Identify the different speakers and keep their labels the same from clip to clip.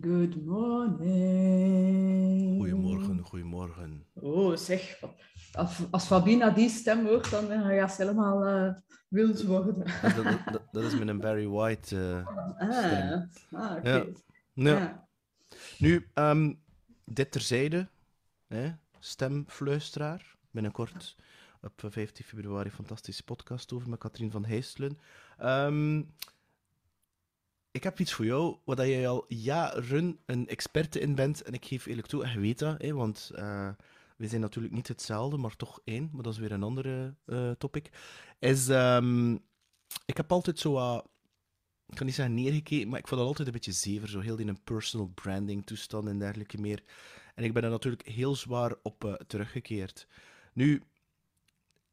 Speaker 1: Good morning.
Speaker 2: Goedemorgen, goedemorgen.
Speaker 1: Oh, zeg. Als, als Fabina die stem hoort, dan gaat ze helemaal uh, wild worden.
Speaker 2: Dat, dat, dat, is met een Barry White uh,
Speaker 1: ah, ah oké.
Speaker 2: Ja. ja. Nu, um, dit terzijde. Hè, stemfluisteraar. Binnenkort op 15 februari fantastische podcast over met Katrien van Heestelen. Um, ik heb iets voor jou, waar jij al jaren een experte in bent. En ik geef eerlijk toe, en je weet dat, hè, want uh, we zijn natuurlijk niet hetzelfde, maar toch één. Maar dat is weer een andere uh, topic. Is, um, ik heb altijd zo ik kan niet zeggen neergekeken, maar ik vond dat altijd een beetje zever. Zo heel in een personal branding toestand en dergelijke meer. En ik ben er natuurlijk heel zwaar op uh, teruggekeerd. Nu,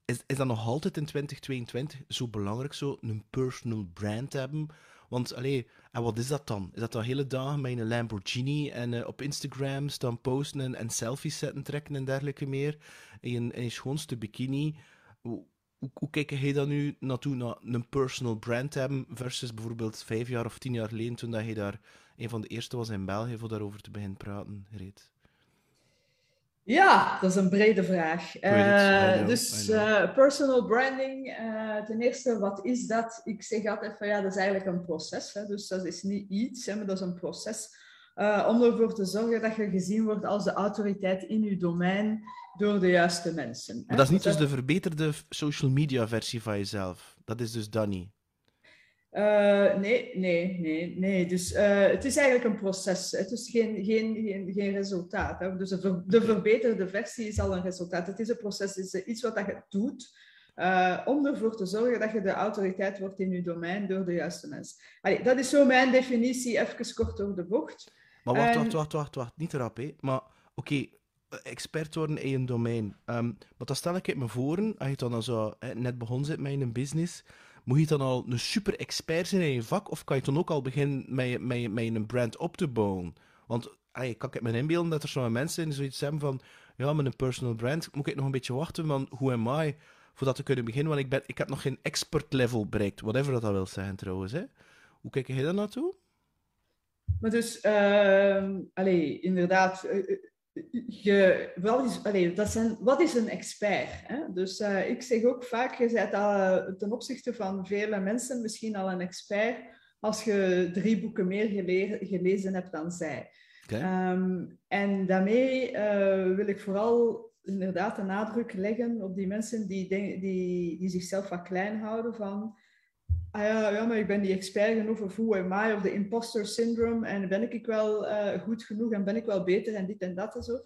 Speaker 2: is, is dat nog altijd in 2022 zo belangrijk, zo een personal brand hebben? Want, allee, en wat is dat dan? Is dat dan hele dagen met een Lamborghini en uh, op Instagram staan posten en, selfies zetten, trekken en dergelijke meer? In je, schoonste bikini. Hoe, hoe, kijk je dan nu naartoe, naar een personal brand hebben, versus bijvoorbeeld vijf jaar of tien jaar geleden, toen dat je daar een van de eerste was in België voor daarover te beginnen praten, Reed?
Speaker 1: Ja, dat is een brede vraag. Uh, dus uh, personal branding, uh, ten eerste, wat is dat? Ik zeg altijd van ja, dat is eigenlijk een proces. Hè? Dus dat is niet iets, hè, maar dat is een proces. om ervoor te zorgen dat je gezien wordt als de autoriteit in je domein door de juiste mensen.
Speaker 2: Maar dat is niet dus de verbeterde social media versie van jezelf. Dat is dus Danny.
Speaker 1: Uh, nee, nee, nee, nee. Dus uh, het is eigenlijk een proces. Het is geen, geen, geen, geen resultaat. Hè. Dus de, de, verbeterde versie is al een resultaat. Het is een proces, het is iets wat je doet uh, om ervoor te zorgen dat je de autoriteit wordt in je domein door de juiste mensen. Allee, dat is zo mijn definitie, even kort door de bocht.
Speaker 2: Maar wacht, wacht, wacht, wacht, wacht. Niet erop, hè. Maar oké, okay, expert worden in je domein. Um, maar dan stel ik me voor, als je dan zo net begonnen zit met een business moet je dan al een super expert zijn in je vak? Of kan je dan ook al beginnen met, met, met een brand op te bouwen? Want ay, kan ik me inbeelden dat er zo'n mensen zijn zoiets hebben van... Ja, met een personal brand moet ik nog een beetje wachten, van hoe am I voordat te kunnen beginnen? Want ik, ben, ik heb nog geen expert level bereikt, whatever dat, dat wil zeggen trouwens. Hè? Hoe kijk je daar naartoe?
Speaker 1: Maar dus, uh, inderdaad, eh, eh, je, wat, is, allez, dat zijn, wat is een expert? Hè? Dus uh, ik zeg ook vaak, je bent al uh, ten opzichte van vele mensen misschien al een expert als je drie boeken meer gelezen hebt dan zij. Okay. Um, en daarmee uh, wil ik vooral inderdaad de nadruk leggen op die mensen die, die, die zichzelf wat klein houden van ah ja, ja, maar ik ben die expert genoeg of who am I, of de imposter syndrome, en ben ik wel uh, goed genoeg en ben ik wel beter en dit en dat en zo.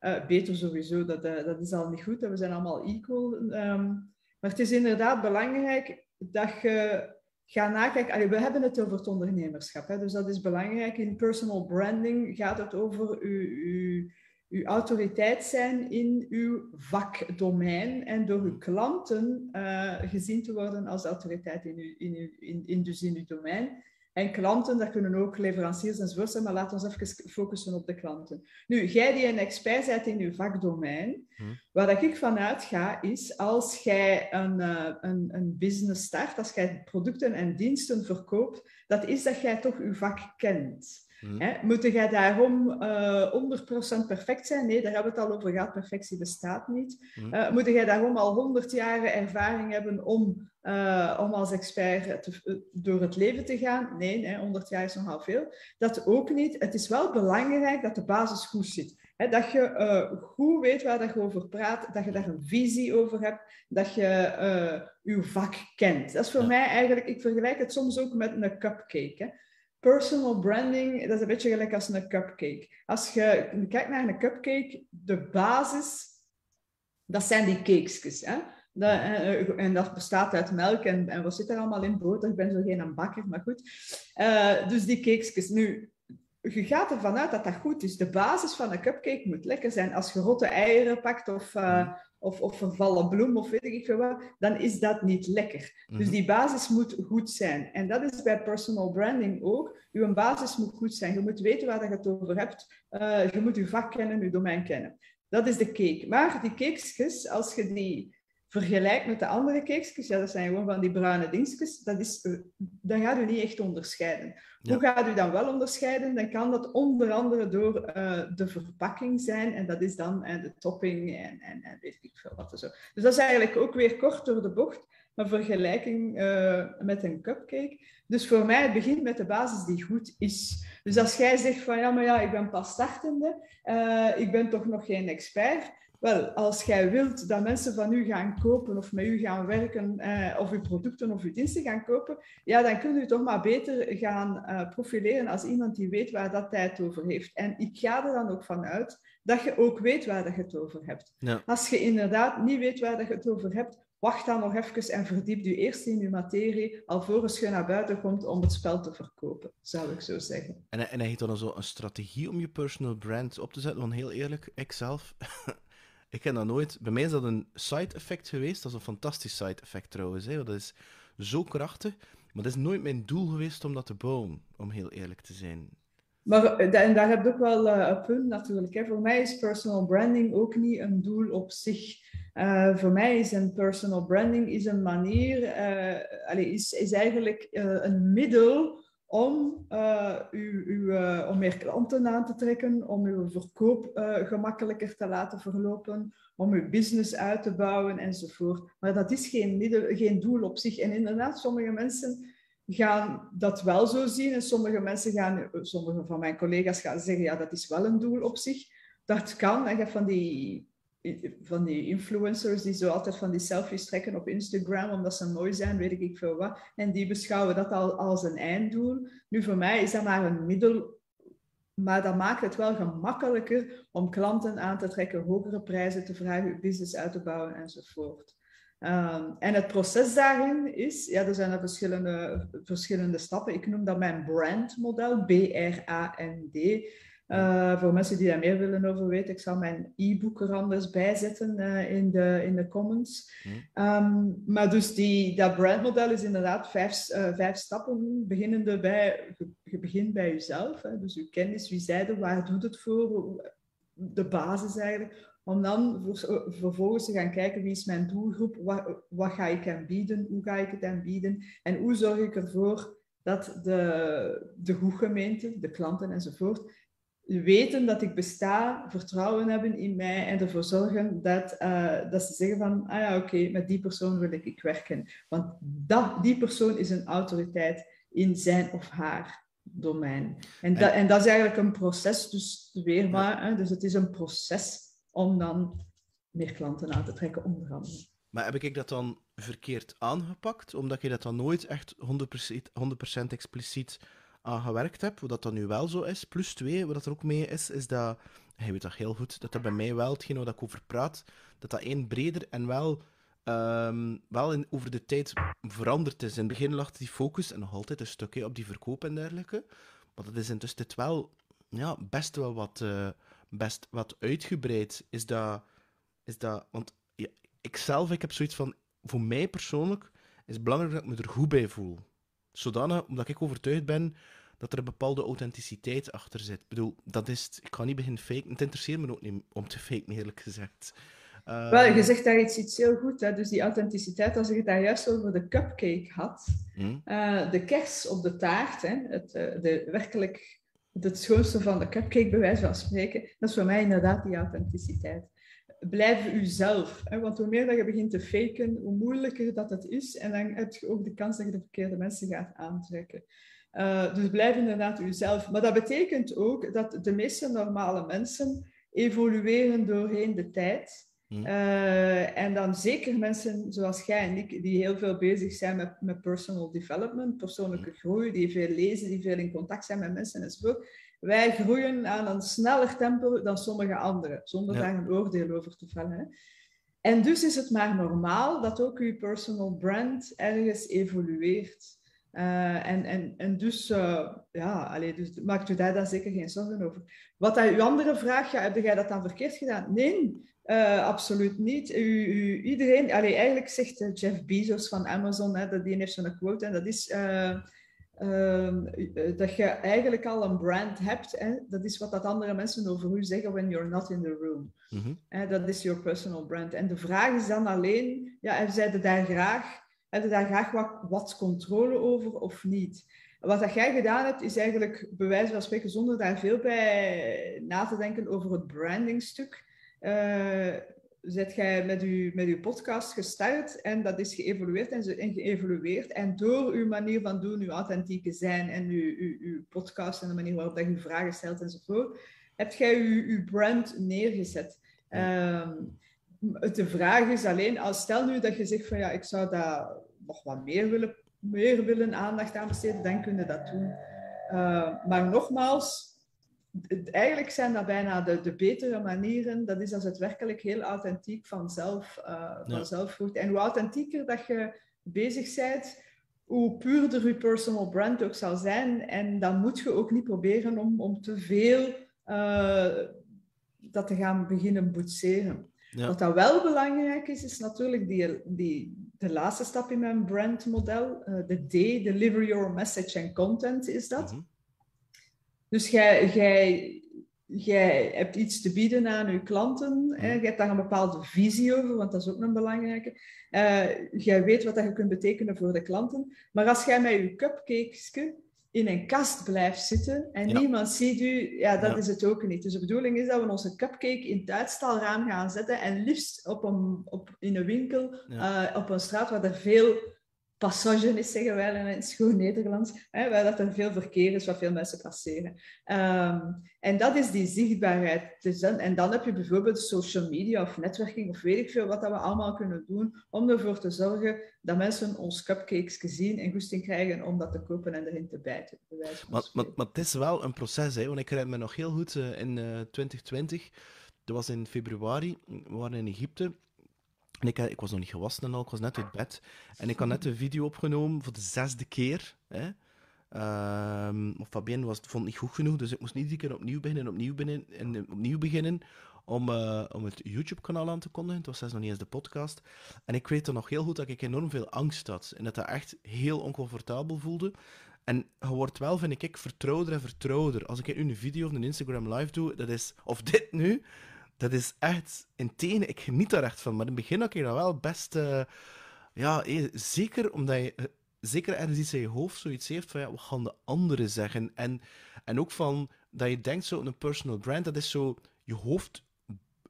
Speaker 1: Uh, beter sowieso, dat, uh, dat is al niet goed, we zijn allemaal equal. Um, maar het is inderdaad belangrijk dat je gaat nakijken. We hebben het over het ondernemerschap, hè, dus dat is belangrijk. In personal branding gaat het over uw uw autoriteit zijn in uw vakdomein en door uw klanten uh, gezien te worden als autoriteit in, uw, in, uw, in, in, dus in uw domein. En klanten, dat kunnen ook leveranciers enzovoort zijn, maar laten we even focussen op de klanten. Nu, jij die een expert bent in uw vakdomein, hmm. waar ik vanuit ga, is als jij een, uh, een, een business start, als jij producten en diensten verkoopt, dat is dat jij toch uw vak kent. Mm. moet jij daarom uh, eh, 100% perfect zijn? Nee, daar hebben we het al over gehad. Perfectie bestaat niet. Mm. Uh, moet jij daarom al 100 jaar ervaring hebben om, uh, om als expert te, door het leven te gaan? Nee, nee, 100 jaar is nogal veel. Dat ook niet. Het is wel belangrijk dat de basis goed zit. He, dat je goed weet waar dat je over praat, dat je daar een visie over hebt, dat je je vak kent. Dat is voor mij eigenlijk, ik vergelijk het soms ook met een cupcake. Hè personal branding, dat is een beetje gelijk als een cupcake. Als je kijkt naar een cupcake, de basis, dat zijn die cakesjes. Hè? Eh, en dat bestaat uit melk en, en wat zit er allemaal in? Boter, ik ben zo geen bakker, maar goed. Uh, dus die cakesjes. Nu, je gaat ervan uit dat dat goed is. De basis van een cupcake moet lekker zijn. Als je rotte eieren pakt of, uh, of, of vervallen bloem of weet ik veel wat, dan is dat niet lekker. Dus mhm. die basis moet goed zijn. En dat is bij personal branding ook. Je basis moet goed zijn. Je moet weten waar je het over hebt. Uh, je moet je vak kennen, je domein kennen. Dat is de cake. Maar die cakesjes, als je die vergelijkt met de andere cakes, ja, dat zijn gewoon van die bruine dingetjes, dat is, eh, dan gaat u niet echt onderscheiden. Hoe gaat u dan wel onderscheiden? Dan kan dat onder andere door uh, de verpakking zijn, en dat is dan uh, de topping en, en, en, weet ik veel wat. Zo. Dus dat is eigenlijk ook weer kort door de bocht, maar vergelijking uh, met een cupcake. Dus voor mij, het begint met de basis die goed is. Dus als jij zegt van, ja, maar ja, ik ben pas startende, ik ben toch nog geen expert, wel, als jij wilt dat mensen van u gaan kopen of met u gaan werken, eh, of uw producten of uw diensten gaan kopen, ja, dan kun je toch maar beter gaan uh, profileren als iemand die weet waar dat tijd over heeft. En ik ga er dan ook van uit dat je ook weet waar dat je het over hebt. Ja. Als je inderdaad niet weet waar dat je het over hebt, wacht dan nog even en verdiep je eerst in je materie, alvorens je naar buiten komt om het spel te verkopen, zou ik zo zeggen.
Speaker 2: En, en hij heeft dan zo een strategie om je personal brand op te zetten? Want heel eerlijk, ik zelf Ik ken dat nooit. Bij mij is dat een side-effect geweest. Dat is een fantastisch side-effect trouwens. Hè. Dat is zo krachtig. Maar dat is nooit mijn doel geweest om dat te bouwen, om heel eerlijk te zijn.
Speaker 1: Maar eh, en daar heb je ook wel uh, een punt natuurlijk. Hè. Voor mij is personal branding ook niet een doel op zich. Uh, voor mij is een personal branding is een manier, uh, allez, is, is eigenlijk een middel om, uh, u, u, uh, om meer klanten aan te trekken, om uw verkoop uh, gemakkelijker te laten verlopen, om uw business uit te bouwen enzovoort. Maar dat is geen, geen doel op zich. En inderdaad, sommige mensen gaan dat wel zo zien en sommige mensen gaan, sommige van mijn collega's gaan zeggen, ja, dat is wel een doel op zich. Dat kan. En je van die van die influencers die zo altijd van die selfies trekken op Instagram omdat ze mooi zijn, weet ik veel wat. En die beschouwen dat al als een einddoel. Nu, voor mij is dat maar een middel, maar dat maakt het wel gemakkelijker om klanten aan te trekken, hogere prijzen te vragen, business uit te bouwen enzovoort. Um, en het proces daarin is, ja, er zijn er verschillende, verschillende stappen. Ik noem dat mijn brandmodel, B-R-A-N-D. Uh, voor mensen die daar meer willen over weten, ik zal mijn e-book er anders bij zetten uh, in, de, in de comments. Hmm. Um, maar dus die, dat brandmodel is inderdaad vijf, uh, vijf stappen, beginnende bij, je begint bij jezelf. Hè, dus je kennis, wie zijde, waar doet het voor, de basis eigenlijk. Om dan vervolgens te gaan kijken wie is mijn doelgroep, wat, wat ga ik hen bieden, hoe ga ik het hen bieden en hoe zorg ik ervoor dat de, de goedgemeente, de klanten enzovoort, weten dat ik besta, vertrouwen hebben in mij en ervoor zorgen dat, uh, dat ze zeggen van, ah ja, oké, met die persoon wil ik werken. Want dat, die persoon is een autoriteit in zijn of haar domein. En, dat, en dat is eigenlijk een proces, dus weer maar, hè, dus het is een proces om dan meer klanten aan te trekken, onder andere.
Speaker 2: Maar heb ik dat dan verkeerd aangepakt, omdat je dat dan nooit echt 100%, 100 expliciet aan gewerkt heb, hoe dat nu wel zo is. Plus twee, wat er ook mee is, is dat, hij weet dat heel goed, dat dat bij mij wel, hetgeen waar ik over praat, dat dat één breder en wel, um, wel in, over de tijd veranderd is. In het begin lag die focus, en nog altijd een stukje, op die verkoop en dergelijke. Maar dat is intussen dit wel ja, best wel wat, uh, best wat uitgebreid. Is dat, is dat want ja, ik zelf, ik heb zoiets van, voor mij persoonlijk, is het belangrijk dat ik me er goed bij voel. Zodanig, omdat ik overtuigd ben dat er een bepaalde authenticiteit achter zit. Ik bedoel, dat is ik ga niet beginnen faken. Het interesseert me ook niet om te faken, eerlijk gezegd.
Speaker 1: Uh... Wel, je zegt daar iets, iets heel goed. Hè? Dus die authenticiteit, als ik het daar juist over de cupcake had. Hmm. Uh, de kers op de taart, hè? Het, uh, de, werkelijk het schoonste van de cupcake, bij wijze van spreken. Dat is voor mij inderdaad die authenticiteit blijf uzelf. Hè? Want hoe meer dat je begint te faken, hoe moeilijker dat het is. En dan heb je ook de kans dat je de verkeerde mensen gaat aantrekken. Uh, dus blijf inderdaad uzelf. Maar dat betekent ook dat de meeste normale mensen evolueren doorheen de tijd. Uh, en dan zeker mensen zoals jij en ik, die heel veel bezig zijn met, met personal development, persoonlijke groei, die veel lezen, die veel in contact zijn met mensen enzovoort wij groeien aan een sneller tempo dan sommige anderen, zonder daar een oordeel over te vellen. En dus is het maar normaal dat ook uw personal brand ergens evolueert. Uh, en, en, en dus, uh, ja, allee, dus maakt u daar, daar zeker geen zorgen over. Wat dat uw andere vraag, ja, heb jij dat dan verkeerd gedaan? Nee, uh, absoluut niet. U, u, iedereen, allee, eigenlijk zegt Jeff Bezos van Amazon, hè, dat die heeft zo'n quote, en dat is ehm, eh, dat je eigenlijk al een brand hebt. Hè? Dat is wat dat andere mensen over u zeggen when you're not in the room.
Speaker 2: Mhm.
Speaker 1: Dat is your personal brand. En de vraag is dan alleen, ja, hebben zij daar graag, hebben daar graag wat, wat controle over of niet? Wat dat jij gedaan hebt, is eigenlijk bij wijze van spreken, zonder daar veel bij na te denken over het brandingstuk, uh, zet jij met je, met uw podcast gestart en dat is geëvolueerd en, en geëvolueerd. En door uw manier van doen, uw authentieke zijn en uw, uw, uw podcast en de manier waarop dat je vragen stelt enzovoort, heb jij uw, uw brand neergezet. Um, de vraag is alleen, als stel nu dat je zegt van ja, ik zou daar nog wat meer willen, meer willen aandacht aan besteden, dan kun je dat doen. Uh, maar nogmaals, eigenlijk zijn dat bijna de, de betere manieren. Dat is als het werkelijk heel authentiek vanzelf, uh, vanzelf voelt. En hoe authentieker dat je bezig bent, hoe puurder je personal brand ook zal zijn. En dan moet je ook niet proberen om, om te veel uh, dat te gaan beginnen boetseren. Wat dat wel belangrijk is, is natuurlijk die, die, de laatste stap in mijn brandmodel. Uh, de D, Deliver Your Message and Content, is dat. Mm -hmm. Dus jij, jij, jij hebt iets te bieden aan je klanten. Hè? Je hebt daar een bepaalde visie over, want dat is ook een belangrijke. Uh, jij weet wat dat je kunt betekenen voor de klanten. Maar als jij met je cupcakes in een kast blijft zitten en niemand ziet u, ja, dat is het ook niet. Dus de bedoeling is dat we onze cupcake in het uitstalraam gaan zetten en liefst op een, op, in een winkel, uh, op een straat waar er veel passage is, zeggen wij in het schoon Nederlands, hè, waar dat er veel verkeer is, waar veel mensen passeren. Um, en dat is die zichtbaarheid. Dus dan, en dan heb je bijvoorbeeld social media of netwerking of weet ik veel wat dat we allemaal kunnen doen om ervoor te zorgen dat mensen ons cupcakes zien en goesting krijgen om dat te kopen en erin te bijten.
Speaker 2: Maar, maar, maar het is wel een proces, hè, want ik herinner me nog heel goed uh, in uh, 2020, dat was in februari, we waren in Egypte ik, was nog niet gewassen en al, ik was net uit bed. En ik had net een video opgenomen voor de zesde keer. Hè. Um, Fabienne was, vond het niet goed genoeg, dus ik moest niet iedere keer opnieuw beginnen, opnieuw beginnen, en opnieuw beginnen om, uh, om het YouTube-kanaal aan te kondigen. Het was zelfs nog niet eens de podcast. En ik weet er nog heel goed dat ik enorm veel angst had. En dat dat echt heel oncomfortabel voelde. En je wordt wel, vind ik, vertrouwder en vertrouwder. Als ik nu een video of een Instagram live doe, dat is, of dit nu, dat is echt in Ik geniet daar echt van. Maar in het begin had ik dat wel best. Uh, ja, eh, zeker omdat je. Uh, zeker ergens iets in je hoofd zoiets heeft van ja, wat gaan de anderen zeggen? En, en ook van dat je denkt zo een personal brand, dat is zo je hoofd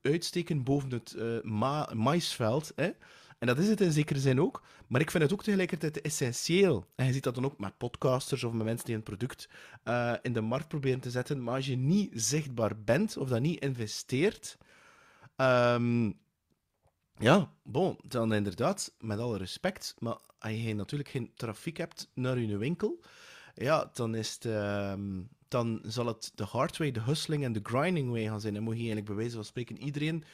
Speaker 2: uitsteken boven het uh, ma maisveld. Hè? En dat is het in zekere zin ook. Maar ik vind het ook tegelijkertijd essentieel. En je ziet dat dan ook met podcasters of met mensen die een product uh, in de markt proberen te zetten. Maar als je niet zichtbaar bent of dat niet investeert. Um, ja, bon, dan inderdaad, met alle respect. Maar als je natuurlijk geen trafiek hebt naar je winkel. Ja, dan is het. Uh, dan zal het de hard way, de hustling en de grinding way gaan zijn. En moet je eigenlijk bij wijze van spreken iedereen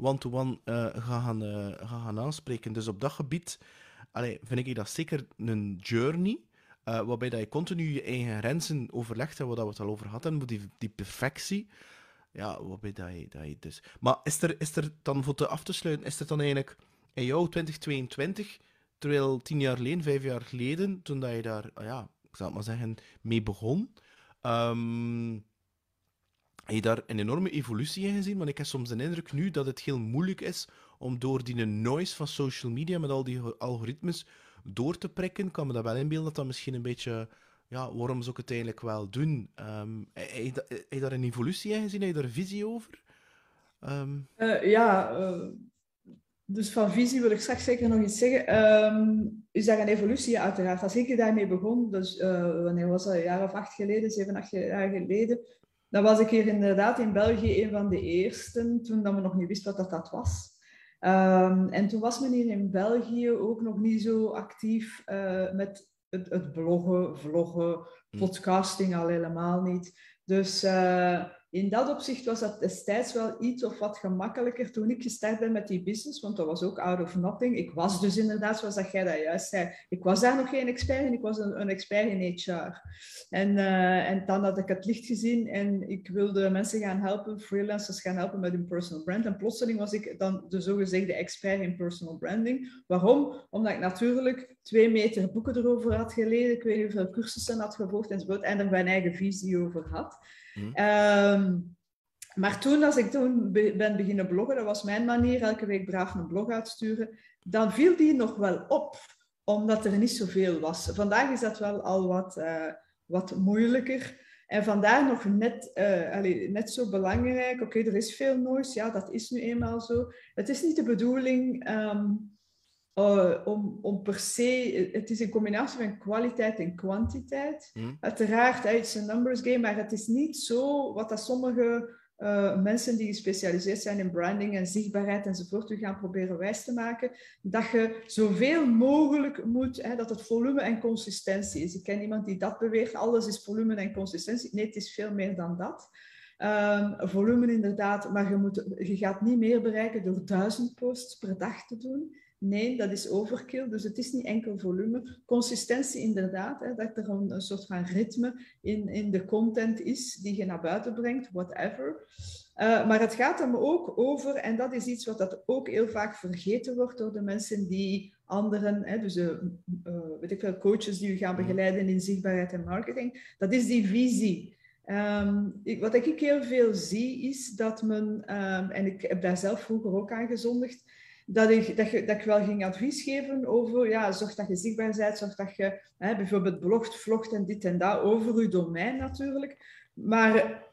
Speaker 2: one-to-one uh, gaan, uh, gaan aanspreken. Dus op dat gebied allee, vind ik dat zeker een journey. Uh, waarbij dat je continu je eigen grenzen overlegt, en wat we het al over hadden, die, die perfectie. Ja, waarbij dat je, dat je dus. Maar is er, is er dan, voor te af te sluiten, is er dan eigenlijk in jou 2022, terwijl tien jaar geleden, vijf jaar geleden, toen dat je daar, ja, ik zal het maar zeggen, mee begon, um, heb je daar een enorme evolutie in gezien? Want ik heb soms de indruk nu dat het heel moeilijk is om door die noise van social media met al die algoritmes door te prikken. Ik kan me dat wel inbeelden dat dat misschien een beetje... Ja, waarom zou ik het eigenlijk wel doen? Um, heb, je, daar een evolutie in gezien? Heb je daar een visie over?
Speaker 1: Um... Uh, ja, uh, dus van visie wil ik straks zeker nog iets zeggen. Um, is daar een evolutie uiteraard. Als ik daarmee begon, dus uh, wanneer was dat? Een jaar of acht geleden, zeven, acht jaar geleden dan was ik hier inderdaad in België een van de eersten, toen dat we nog niet wisten wat dat, dat was. Um, en toen was men hier in België ook nog niet zo actief uh, met het, het, bloggen, vloggen, hm. podcasting al helemaal niet. Dus uh, in dat opzicht was dat destijds wel iets of wat gemakkelijker toen ik gestart ben met die business, want dat was ook out of nothing. Ik was dus inderdaad, zoals dat jij dat juist zei, ik was daar nog geen expert in, ik was een, expert in HR. En, uh, en dan had ik het licht gezien en ik wilde mensen gaan helpen, freelancers gaan helpen met hun personal brand. En plotseling was ik dan de zogezegde expert in personal branding. Waarom? Omdat ik natuurlijk twee meter boeken erover had gelezen, ik weet niet hoeveel cursussen had gevolgd enzovoort, en er mijn eigen visie over had. Mhm. Ehm, maar toen, als ik toen ben beginnen bloggen, dat was mijn manier, elke week braaf een blog uitsturen, dan viel die nog wel op, omdat er niet zoveel was. Vandaag is dat wel al wat, uh, wat moeilijker. En vandaar nog net, allee, net zo belangrijk. Oké, er is veel noise, ja, dat is nu eenmaal zo. Het is niet de bedoeling um, uh, om, om per se, het is een combinatie van kwaliteit en kwantiteit. Mm. Uiteraard, het is een numbers game, maar het is niet zo wat dat sommige uh, mensen die gespecialiseerd zijn in branding en zichtbaarheid enzovoort u gaan proberen wijs te maken, dat je zoveel mogelijk moet, hè, dat het volume en consistentie is. Ik ken iemand die dat beweert, alles is volume en consistentie. Nee, het is veel meer dan dat. Um, volume inderdaad, maar je, moet, je gaat niet meer bereiken door duizend posts per dag te doen. Nee, dat is overkill. Dus het is niet enkel volume. Consistentie inderdaad, hè, dat er een, een, soort van ritme in, in de content is die je naar buiten brengt, whatever. Uh, maar het gaat hem ook over, en dat is iets wat dat ook heel vaak vergeten wordt door de mensen die anderen, hè, dus uh, uh, weet ik veel, coaches die u gaan mhm. begeleiden in zichtbaarheid en marketing, dat is die visie. Um, ik, wat ik heel veel zie is dat men, um, en ik heb daar zelf vroeger ook aan gezondigd, dat ik, dat, je, dat ik wel ging advies geven over, ja, zorg dat je zichtbaar bent, zorg dat je hè, bijvoorbeeld blogt, vlogt en dit en dat over je domein natuurlijk. Maar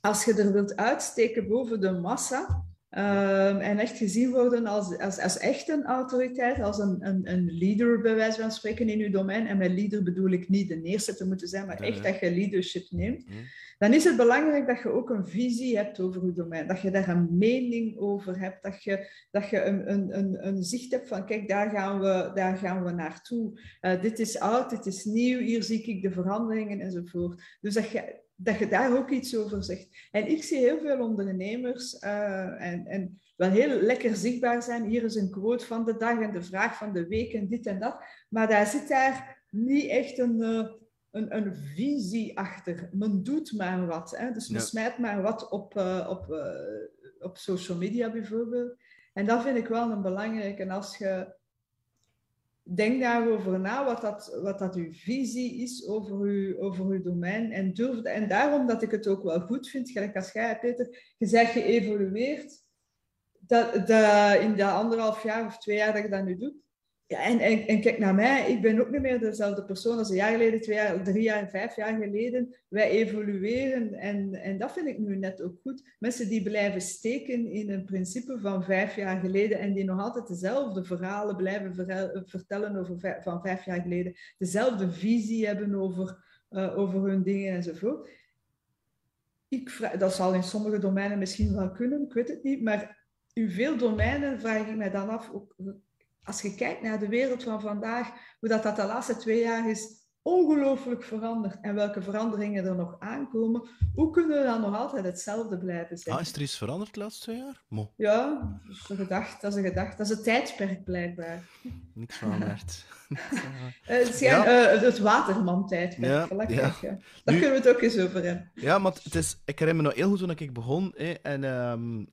Speaker 1: als je er wilt uitsteken boven de massa um, en echt gezien worden als, als, als echt een autoriteit, als een, een, een leader bij wijze van spreken in je domein, en met leader bedoel ik niet de eerste te moeten zijn, maar echt dat je leadership neemt, mhm dan is het belangrijk dat je ook een visie hebt over je domein. Dat je daar een mening over hebt. Dat je, dat je een, een, een, een zicht hebt van, kijk, daar gaan we, daar gaan we naartoe. Uh, dit is oud, dit is nieuw, hier zie ik de veranderingen enzovoort. Dus dat je, dat je daar ook iets over zegt. En ik zie heel veel ondernemers uh, en, en wel heel lekker zichtbaar zijn. Hier is een quote van de dag en de vraag van de week en dit en dat. Maar daar zit daar niet echt een... Uh, een, een visie achter. Men doet maar wat. Hè? Dus men smijt maar wat op, uh, op, op social media bijvoorbeeld. En dat vind ik wel een belangrijke. En als je denkt daarover na, wat dat, wat dat uw visie is over uw, over uw domein. En, durf, en daarom dat ik het ook wel goed vind, gelijk als jij, Peter, je zegt geëvolueerd. Dat, dat in de anderhalf jaar of twee jaar dat je dat nu doet, ja, en, en, en, kijk naar mij, ik ben ook niet meer dezelfde persoon als een jaar geleden, twee jaar, drie jaar, vijf jaar geleden. Wij evolueren en, en dat vind ik nu net ook goed. Mensen die blijven steken in een principe van vijf jaar geleden en die nog altijd dezelfde verhalen blijven vertellen over van vijf jaar geleden, dezelfde visie hebben over, uh, over hun dingen enzovoort. Ik dat zal in sommige domeinen misschien wel kunnen, ik weet het niet, maar in veel domeinen vraag ik mij dan af, ook, als je kijkt naar de wereld van vandaag, hoe dat, dat de laatste twee jaar is ongelooflijk veranderd en welke veranderingen er nog aankomen, hoe kunnen we dan nog altijd hetzelfde blijven zijn?
Speaker 2: Ah, is er iets veranderd de laatste twee jaar? Mo.
Speaker 1: Ja, dat is een gedacht, dat is een gedacht. Dat is een tijdsperk blijkbaar.
Speaker 2: Niks veranderd.
Speaker 1: uh, het, ja. uh, het waterman-tijdperk. Ja, ja. Daar kunnen we het ook eens over hebben.
Speaker 2: Ja, maar het is, ik herinner me nog heel goed toen ik begon. en um,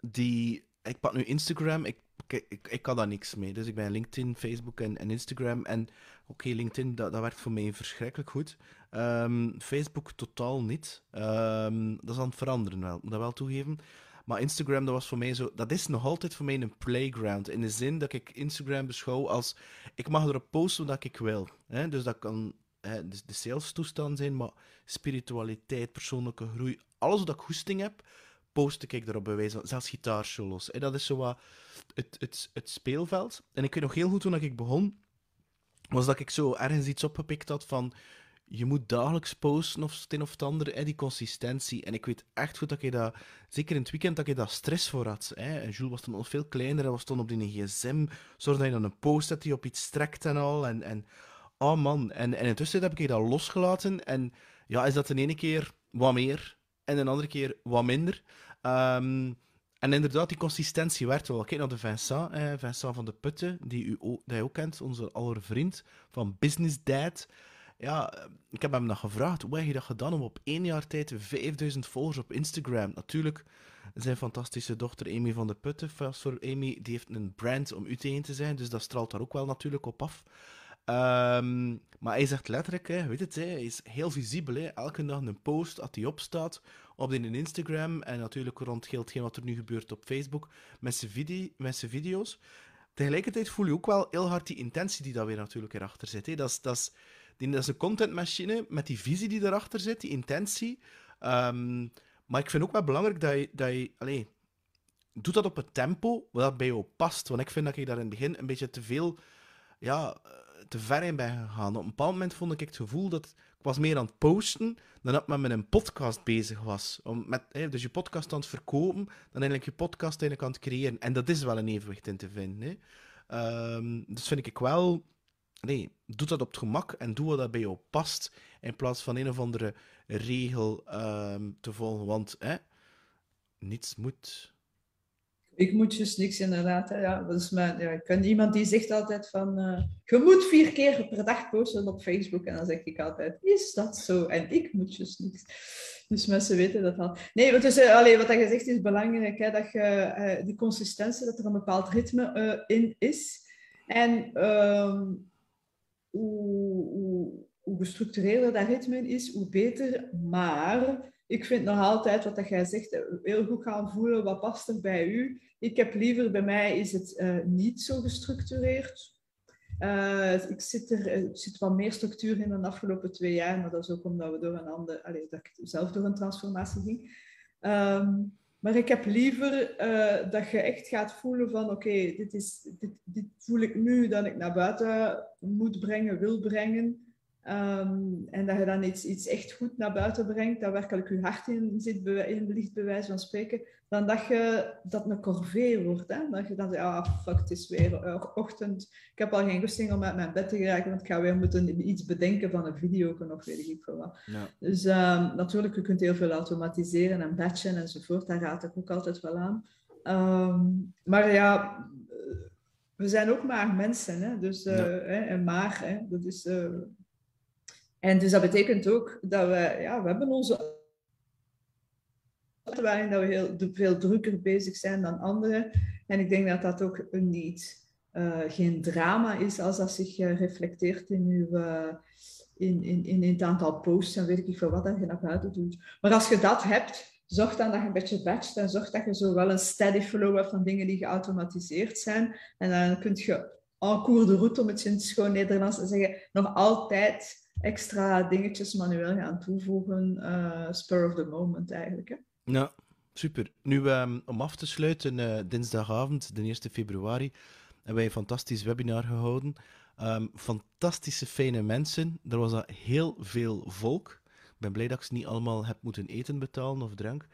Speaker 2: die, ik pak nu Instagram. Ik ik, ik, kan daar niks mee. Dus ik ben LinkedIn, Facebook en, en Instagram. En oké, LinkedIn, dat, dat werkt voor mij verschrikkelijk goed. Um, Facebook totaal niet. Um, dat is aan het veranderen wel, moet dat wel toegeven. Maar Instagram, dat was voor mij zo... Dat is nog altijd voor mij een playground. In de zin dat ik Instagram beschouw als... Ik mag erop posten wat ik wil. Hè? Dus dat kan hè, de, sales toestand zijn, maar spiritualiteit, persoonlijke groei, alles wat ik goesting heb postte ik erop bij wijze van, zelfs gitaarsolos. En dat is zo wat het, het, het speelveld. En ik weet nog heel goed toen ik begon, was dat ik zo ergens iets opgepikt had van je moet dagelijks posten of het een of het ander, hè, die consistentie. En ik weet echt goed dat je dat, zeker in het weekend, dat je daar stress voor had. Hè. En Jules was toen nog veel kleiner, en was toen op die gsm, zorg dat je dan een post hebt die op iets trekt en al. En, en oh man, en, en intussen heb ik dat losgelaten. En ja, is dat de ene keer wat meer en een andere keer wat minder. Ehm, en inderdaad, die consistentie werkt wel. Kijk naar de Vincent, eh, Vincent van de Putten, die u ook, die ook kent, onze aller vriend van Business Dad. Ja, ik heb hem nog gevraagd, hoe heb je dat gedaan om op één jaar tijd 5000 volgers op Instagram? Natuurlijk, zijn fantastische dochter Amy van de Putten, voor Amy, die heeft een brand om u te zijn, dus dat straalt daar ook wel natuurlijk op af. Ehm, maar hij zegt letterlijk, hè, weet het, hè, hij is heel visibel. Hè, elke dag een post, als hij opstaat, op in Instagram en natuurlijk rond hetgeen wat er nu gebeurt op Facebook, met zijn, met zijn video's. Tegelijkertijd voel je ook wel heel hard die intentie die daar weer natuurlijk erachter zit. Hè. Dat, is, dat, is, die, dat is een contentmachine met die visie die erachter zit, die intentie. Ehm, maar ik vind ook wel belangrijk dat je, dat je allez, doet dat op het tempo dat bij jou past. Want ik vind dat je daar in het begin een beetje te veel ja, te ver in ben gegaan. Op een bepaald moment vond ik het gevoel dat ik was meer aan het posten dan dat ik met een podcast bezig was. Om met, hè, dus je podcast aan het verkopen, dan eigenlijk je podcast eigenlijk aan het creëren. En dat is wel een evenwicht in te vinden. Hè. Ehm, dus vind ik wel... Nee, doe dat op het gemak en doe wat dat bij jou past. In plaats van een of andere regel ehm, te volgen. Want hè, niets moet
Speaker 1: ik moet dus niks inderdaad. Ja, dat mijn, ja, ik ken iemand die zegt altijd van, uh, je moet vier keer per dag posten op Facebook. En dan zeg ik altijd, is dat zo? En ik moet dus niks. Dus mensen weten dat al. Nee, dus, uh, wat je zegt is belangrijk, hè, dat je uh, die consistentie, dat er een bepaald ritme in is. En um, hoe, hoe, hoe gestructureerder dat ritme is, hoe beter. Maar ik vind nog altijd wat dat jij zegt, heel goed gaan voelen, wat past er bij u. Ik heb liever, bij mij is het uh, niet zo gestructureerd. Uh, ik zit er, zit wat meer structuur in de afgelopen twee jaar, maar dat is ook omdat we door een ander, allez, dat ik zelf door een transformatie ging. Um, maar ik heb liever dat je echt gaat voelen van oké, dit, is, dit, dit voel ik nu dat ik naar buiten moet brengen, wil brengen. Um, en dat je dan iets, iets echt goed naar buiten brengt, dat werkelijk je hart in, zit, in ligt, bij wijze van spreken, dan dat je dat een corvée wordt. Hè? Dat je dan zegt, ah fuck, het is weer ochtend, ik heb al geen goesting om uit mijn bed te geraken, want ik ga weer moeten iets bedenken van een video of weet ik veel wat. Ja. Dus um, natuurlijk, je kunt heel veel automatiseren en batchen enzovoort, daar raad ik ook altijd wel aan. Um, maar ja, we zijn ook maar mensen, hè? Dus, uh, ja. hè? en maar, hè? dat is... Uh, en dus dat betekent ook dat we, ja, we hebben onze waarin dat we heel, veel drukker bezig zijn dan anderen. En ik denk dat dat ook niet, uh, geen drama is als dat zich uh, reflecteert in, uw, uh, in, in, in, het aantal posts en weet ik veel wat dat je naar buiten doet. Maar als je dat hebt, zorg dan dat je een beetje batcht en zorg dat je zo wel een steady flow hebt van dingen die geautomatiseerd zijn. En dan kun je en cours de route, om het in schoon Nederlands te zeggen, nog altijd extra dingetjes manueel gaan toevoegen, uh, spur of the moment eigenlijk. Hè?
Speaker 2: Ja, super. Nu, um, om af te sluiten, uh, dinsdagavond, de 1 februari, hebben wij een fantastisch webinar gehouden. Um, fantastische, fijne mensen. Er was al heel veel volk. Ik ben blij dat ik ze niet allemaal heb moeten eten betalen of drank.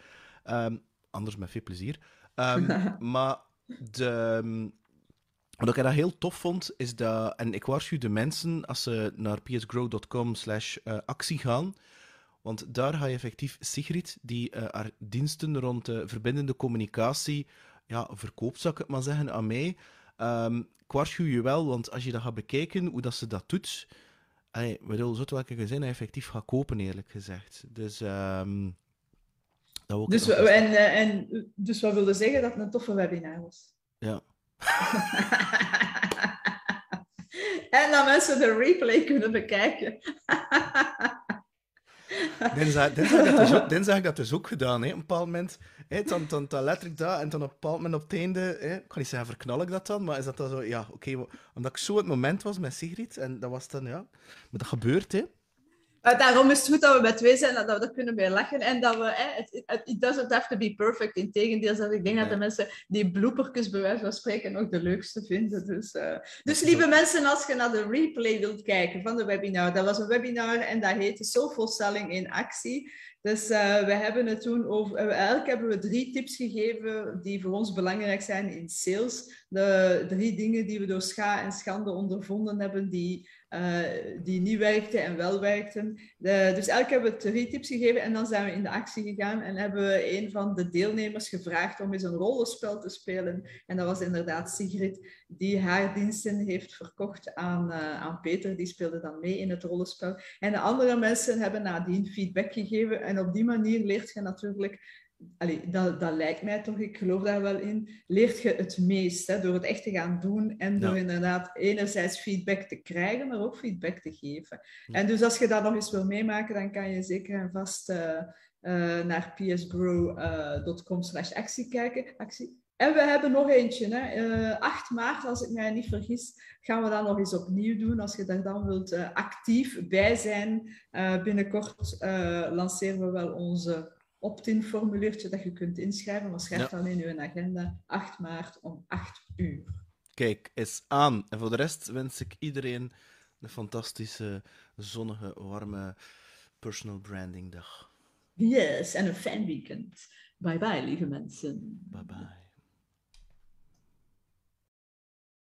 Speaker 2: Um, anders met veel plezier. maar de, wat ik dat heel tof vond, is dat, en ik waarschuw de mensen als ze naar psgrow.com slash eh, actie gaan, want daar ga je effectief Sigrid, die uh, haar diensten rond uh, verbindende communicatie ja, verkoopt, zou ik het maar zeggen, aan mij. Um, ik waarschuw je wel, want als je dat gaat bekijken, hoe dat ze dat doet, allee, bedoel, zo welke gezin effectief gaat kopen, eerlijk gezegd. Dus... Um,
Speaker 1: dat dus, en, en, dus wat wilde zeggen dat het een toffe webinar was?
Speaker 2: Ja,
Speaker 1: en dat mensen de replay kunnen bekijken.
Speaker 2: dinsdag, dinsdag, dat dus dat dus ook gedaan. Hè. Op een bepaald moment, hè, dan, dan, dan dat, en dan op een bepaald moment op het einde, hè, ik kan niet zeggen verknal ik dat dan, maar is dat dan zo, ja, oké, omdat ik zo het moment was met Sigrid, en dat was dan, ja, maar dat gebeurt, hè.
Speaker 1: Daarom is het goed dat we met twee zijn en dat we er kunnen bij lachen. En dat we, it, it doesn't have to be perfect. Integendeel, dat ik denk dat de mensen die bloopertjes bij wijze van spreken nog de leukste vinden. Dus, uh, dus lieve mensen, als je naar de replay wilt kijken van de webinar, dat was een webinar en dat heette Soulful Selling in Actie. Dus uh, we hebben het toen over. Uh, eigenlijk hebben we drie tips gegeven die voor ons belangrijk zijn in sales. De drie dingen die we door scha en schande ondervonden hebben, die uh, die niet werkten en wel werkten. De, dus eigenlijk hebben we drie tips gegeven en dan zijn we in de actie gegaan en hebben we een van de deelnemers gevraagd om eens een rollenspel te spelen. En dat was inderdaad Sigrid, die haar diensten heeft verkocht aan, uh, aan Peter. Die speelde dan mee in het rollenspel. En de andere mensen hebben nadien feedback gegeven en op die manier leert je natuurlijk Allee, dat, dat lijkt mij toch, ik geloof daar wel in, leert je het meest hè, door het echt te gaan doen en door inderdaad enerzijds feedback te krijgen, maar ook feedback te geven. En dus als je dat nog eens wil meemaken, dan kan je zeker en vast uh, uh, naar psgrow.com slash actie kijken. Actie. En we hebben nog eentje, hè. Uh, 8 maart, als ik mij niet vergis, gaan we dat nog eens opnieuw doen. Als je daar dan wilt actief bij zijn, binnenkort lanceren we wel onze opt-in formuliertje dat je kunt inschrijven, maar schrijf dan in je agenda 8 maart om 8 uur.
Speaker 2: Kijk, is aan. En voor de rest wens ik iedereen een fantastische, zonnige, warme personal branding dag.
Speaker 1: Yes, en een fijn weekend. Bye bye, lieve mensen.
Speaker 2: Bye bye.